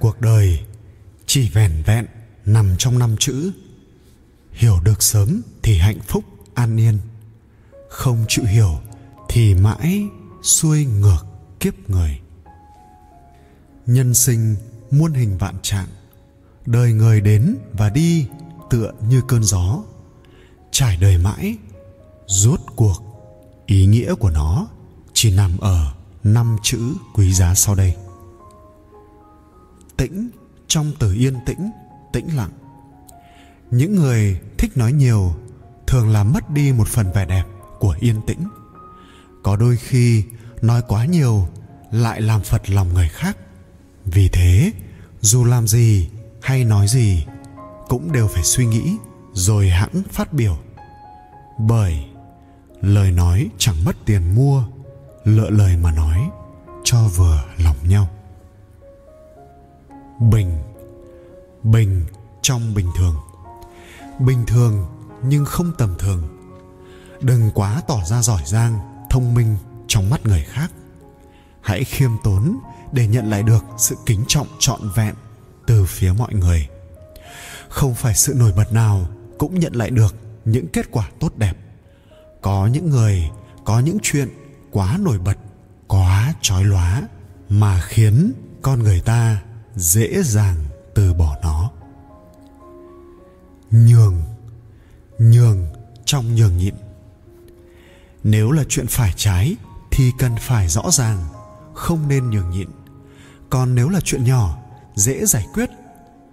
cuộc đời chỉ vẻn vẹn nằm trong năm chữ. Hiểu được sớm thì hạnh phúc an yên, không chịu hiểu thì mãi xuôi ngược kiếp người. Nhân sinh muôn hình vạn trạng, đời người đến và đi tựa như cơn gió. Trải đời mãi, rốt cuộc ý nghĩa của nó chỉ nằm ở năm chữ quý giá sau đây tĩnh, trong từ yên tĩnh tĩnh lặng. Những người thích nói nhiều thường làm mất đi một phần vẻ đẹp của yên tĩnh. Có đôi khi nói quá nhiều lại làm phật lòng người khác. Vì thế, dù làm gì hay nói gì cũng đều phải suy nghĩ rồi hãng phát biểu. Bởi lời nói chẳng mất tiền mua, lựa lời mà nói cho vừa lòng nhau bình bình trong bình thường. Bình thường nhưng không tầm thường. Đừng quá tỏ ra giỏi giang, thông minh trong mắt người khác. Hãy khiêm tốn để nhận lại được sự kính trọng trọn vẹn từ phía mọi người. Không phải sự nổi bật nào cũng nhận lại được những kết quả tốt đẹp. Có những người, có những chuyện quá nổi bật, quá trói lóa mà khiến con người ta dễ dàng từ bỏ nó. Nhường nhường trong nhường nhịn. Nếu là chuyện phải trái thì cần phải rõ ràng, không nên nhường nhịn. Còn nếu là chuyện nhỏ, dễ giải quyết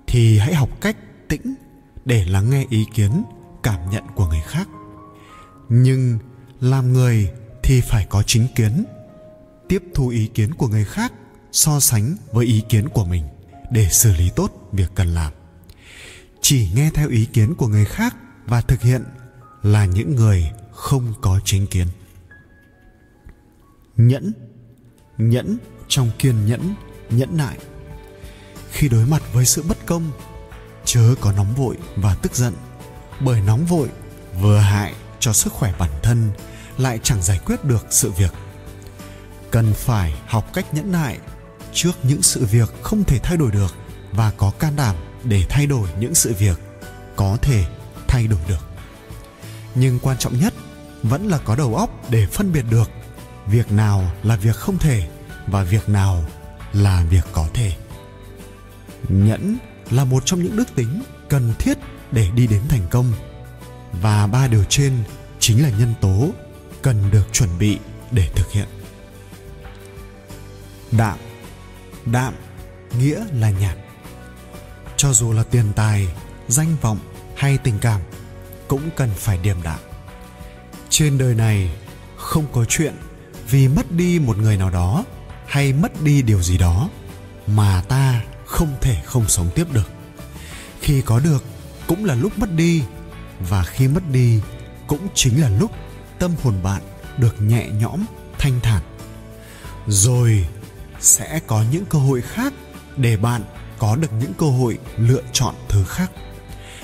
thì hãy học cách tĩnh để lắng nghe ý kiến, cảm nhận của người khác. Nhưng làm người thì phải có chính kiến, tiếp thu ý kiến của người khác so sánh với ý kiến của mình để xử lý tốt việc cần làm. Chỉ nghe theo ý kiến của người khác và thực hiện là những người không có chính kiến. Nhẫn nhẫn trong kiên nhẫn nhẫn nại. Khi đối mặt với sự bất công, chớ có nóng vội và tức giận, bởi nóng vội vừa hại cho sức khỏe bản thân lại chẳng giải quyết được sự việc. Cần phải học cách nhẫn nại trước những sự việc không thể thay đổi được và có can đảm để thay đổi những sự việc có thể thay đổi được. Nhưng quan trọng nhất vẫn là có đầu óc để phân biệt được việc nào là việc không thể và việc nào là việc có thể. Nhẫn là một trong những đức tính cần thiết để đi đến thành công, và ba điều trên chính là nhân tố cần được chuẩn bị để thực hiện. Đạm đạm, nghĩa là nhạt. Cho dù là tiền tài, danh vọng hay tình cảm, cũng cần phải điềm đạm. Trên đời này, không có chuyện vì mất đi một người nào đó hay mất đi điều gì đó mà ta không thể không sống tiếp được. Khi có được cũng là lúc mất đi, và khi mất đi cũng chính là lúc tâm hồn bạn được nhẹ nhõm, thanh thản. Rồi sẽ có những cơ hội khác để bạn có được những cơ hội lựa chọn thứ khác.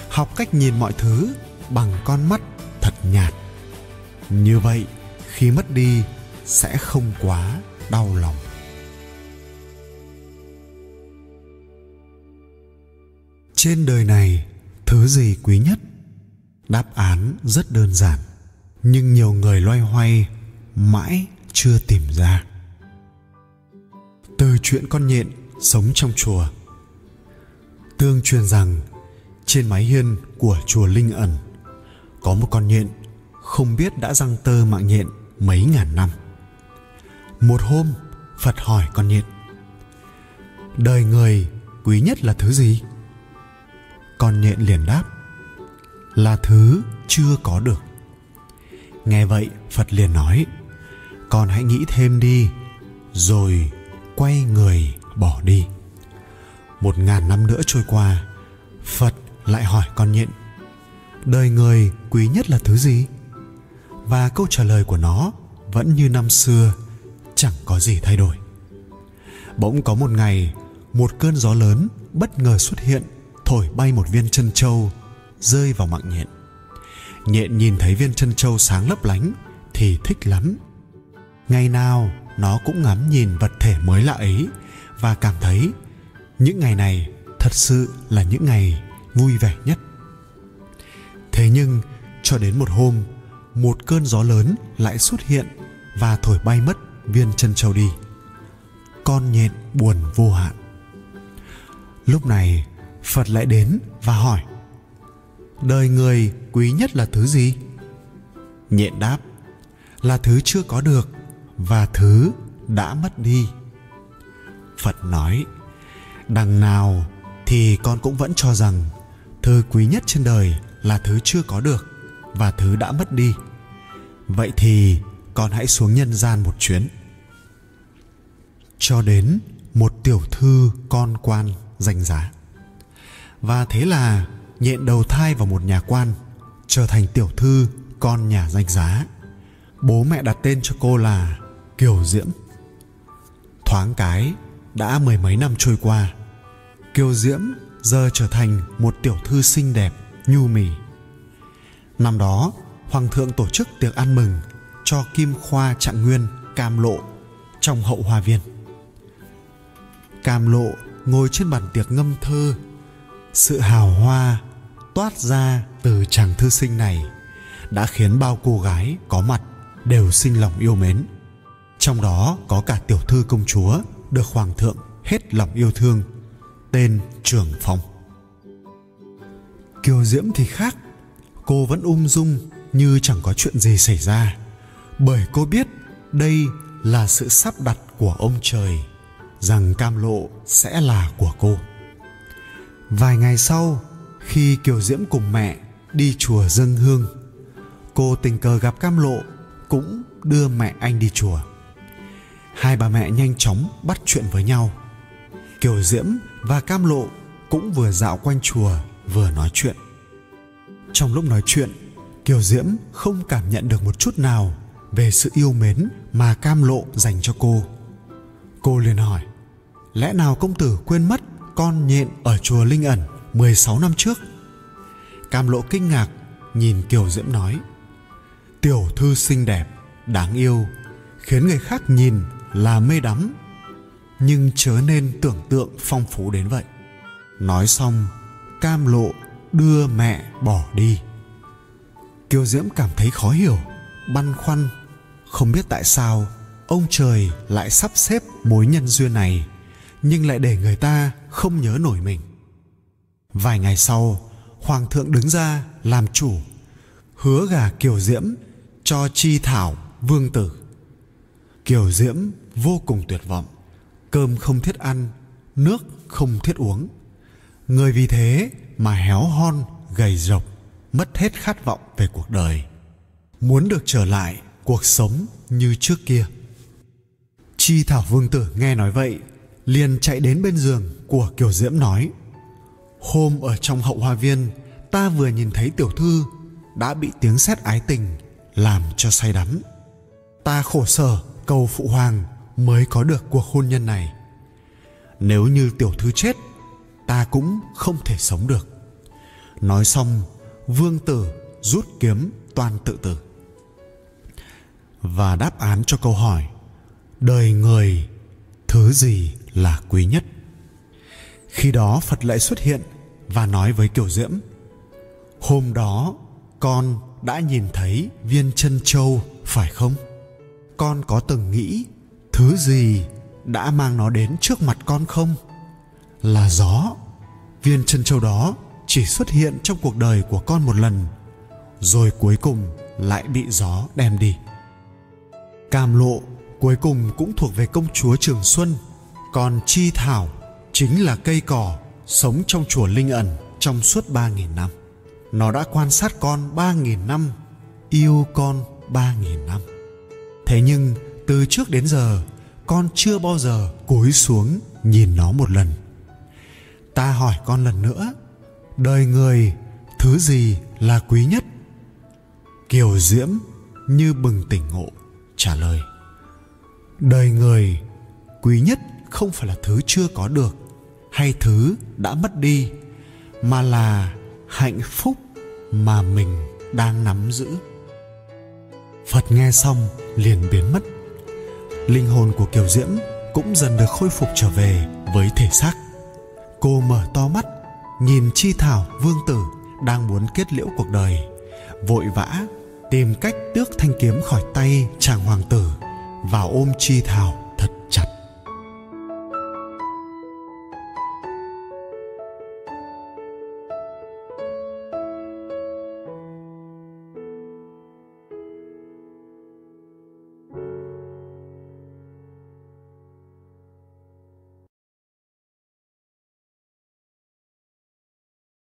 Học cách nhìn mọi thứ bằng con mắt thật nhạt. Như vậy, khi mất đi sẽ không quá đau lòng. Trên đời này, thứ gì quý nhất? Đáp án rất đơn giản, nhưng nhiều người loay hoay, mãi chưa tìm ra từ chuyện con nhện sống trong chùa. Tương truyền rằng, trên mái hiên của chùa linh ẩn, có một con nhện không biết đã răng tơ mạng nhện mấy ngàn năm. Một hôm, phật hỏi con nhện, đời người quý nhất là thứ gì? Con nhện liền đáp, là thứ chưa có được. Nghe vậy, phật liền nói, con hãy nghĩ thêm đi, rồi quay người bỏ đi. Một ngàn năm nữa trôi qua, phật lại hỏi con nhện, đời người quý nhất là thứ gì? Và câu trả lời của nó vẫn như năm xưa, chẳng có gì thay đổi. Bỗng có một ngày, một cơn gió lớn bất ngờ xuất hiện, thổi bay một viên chân trâu, rơi vào mạng nhện. Nhện nhìn thấy viên chân trâu sáng lấp lánh thì thích lắm. Ngày nào nó cũng ngắm nhìn vật thể mới lạ ấy và cảm thấy những ngày này thật sự là những ngày vui vẻ nhất. Thế nhưng, cho đến một hôm, một cơn gió lớn lại xuất hiện và thổi bay mất viên chân châu đi. Con nhện buồn vô hạn. Lúc này, phật lại đến và hỏi, đời người quý nhất là thứ gì? Nhện đáp, là thứ chưa có được và thứ đã mất đi. Phật nói, đằng nào thì con cũng vẫn cho rằng thứ quý nhất trên đời là thứ chưa có được và thứ đã mất đi. Vậy thì con hãy xuống nhân gian một chuyến. Cho đến một tiểu thư con quan danh giá và thế là nhện đầu thai vào một nhà quan trở thành tiểu thư con nhà danh giá bố mẹ đặt tên cho cô là kiều diễm. Thoáng cái, đã mười mấy năm trôi qua, kiều diễm giờ trở thành một tiểu thư xinh đẹp, nhu mì. Năm đó, hoàng thượng tổ chức tiệc ăn mừng cho kim khoa trạng nguyên, cam lộ trong hậu hoa viên. Cam lộ ngồi trên bàn tiệc ngâm thơ, sự hào hoa toát ra từ chàng thư sinh này đã khiến bao cô gái có mặt đều sinh lòng yêu mến trong đó có cả tiểu thư công chúa được hoàng thượng hết lòng yêu thương, tên trường phong. Kiều diễm thì khác. Cô vẫn ung dung như chẳng có chuyện gì xảy ra, bởi cô biết đây là sự sắp đặt của ông trời, rằng cam lộ sẽ là của cô. Vài ngày sau, khi kiều diễm cùng mẹ đi chùa dâng hương, cô tình cờ gặp cam lộ cũng đưa mẹ anh đi chùa hai bà mẹ nhanh chóng bắt chuyện với nhau. Kiều diễm và cam lộ cũng vừa dạo quanh chùa, vừa nói chuyện. Trong lúc nói chuyện, kiều diễm không cảm nhận được một chút nào về sự yêu mến mà cam lộ dành cho cô. Cô liền hỏi, lẽ nào công tử quên mất con nhện ở chùa linh ẩn 16 năm trước? Cam lộ kinh ngạc nhìn kiều diễm nói, tiểu thư xinh đẹp, đáng yêu, khiến người khác nhìn là mê đắm. Nhưng chớ nên tưởng tượng phong phú đến vậy. Nói xong, cam lộ đưa mẹ bỏ đi. Kiều diễm cảm thấy khó hiểu, băn khoăn. Không biết tại sao, ông trời lại sắp xếp mối nhân duyên này, nhưng lại để người ta không nhớ nổi mình. Vài ngày sau, hoàng thượng đứng ra làm chủ, hứa gà kiều diễm cho chi thảo vương tử. Kiều diễm vô cùng tuyệt vọng. Cơm không thiết ăn, nước không thiết uống. Người vì thế mà héo hon, gầy rộc, mất hết khát vọng về cuộc đời. Muốn được trở lại cuộc sống như trước kia. Chi thảo vương tử nghe nói vậy, liền chạy đến bên giường của kiều diễm nói, hôm ở trong hậu hoa viên, ta vừa nhìn thấy tiểu thư đã bị tiếng sét ái tình làm cho say đắm. Ta khổ sở cầu phụ hoàng mới có được cuộc hôn nhân này. Nếu như tiểu thư chết, ta cũng không thể sống được. Nói xong, vương tử rút kiếm toàn tự tử. Và đáp án cho câu hỏi, đời người, thứ gì là quý nhất? Khi đó phật lại xuất hiện và nói với kiều diễm, hôm đó con đã nhìn thấy viên chân châu, phải không? Con có từng nghĩ thứ gì đã mang nó đến trước mặt con không? Là gió. Viên chân châu đó chỉ xuất hiện trong cuộc đời của con một lần, rồi cuối cùng lại bị gió đem đi. Cam lộ cuối cùng cũng thuộc về công chúa trường xuân, còn chi thảo chính là cây cỏ sống trong chùa linh ẩn trong suốt ba nghìn năm. Nó đã quan sát con ba nghìn năm, yêu con ba nghìn năm. Thế nhưng từ trước đến giờ, con chưa bao giờ cúi xuống nhìn nó một lần. Ta hỏi con lần nữa, đời người, thứ gì là quý nhất? Kiều diễm như bừng tỉnh ngộ, trả lời. Đời người, quý nhất không phải là thứ chưa có được, hay thứ đã mất đi, mà là hạnh phúc mà mình đang nắm giữ. Phật nghe xong liền biến mất linh hồn của kiều diễm cũng dần được khôi phục trở về với thể xác. Cô mở to mắt, nhìn chi thảo, vương tử đang muốn kết liễu cuộc đời, vội vã tìm cách tước thanh kiếm khỏi tay chàng hoàng tử và ôm chi thảo.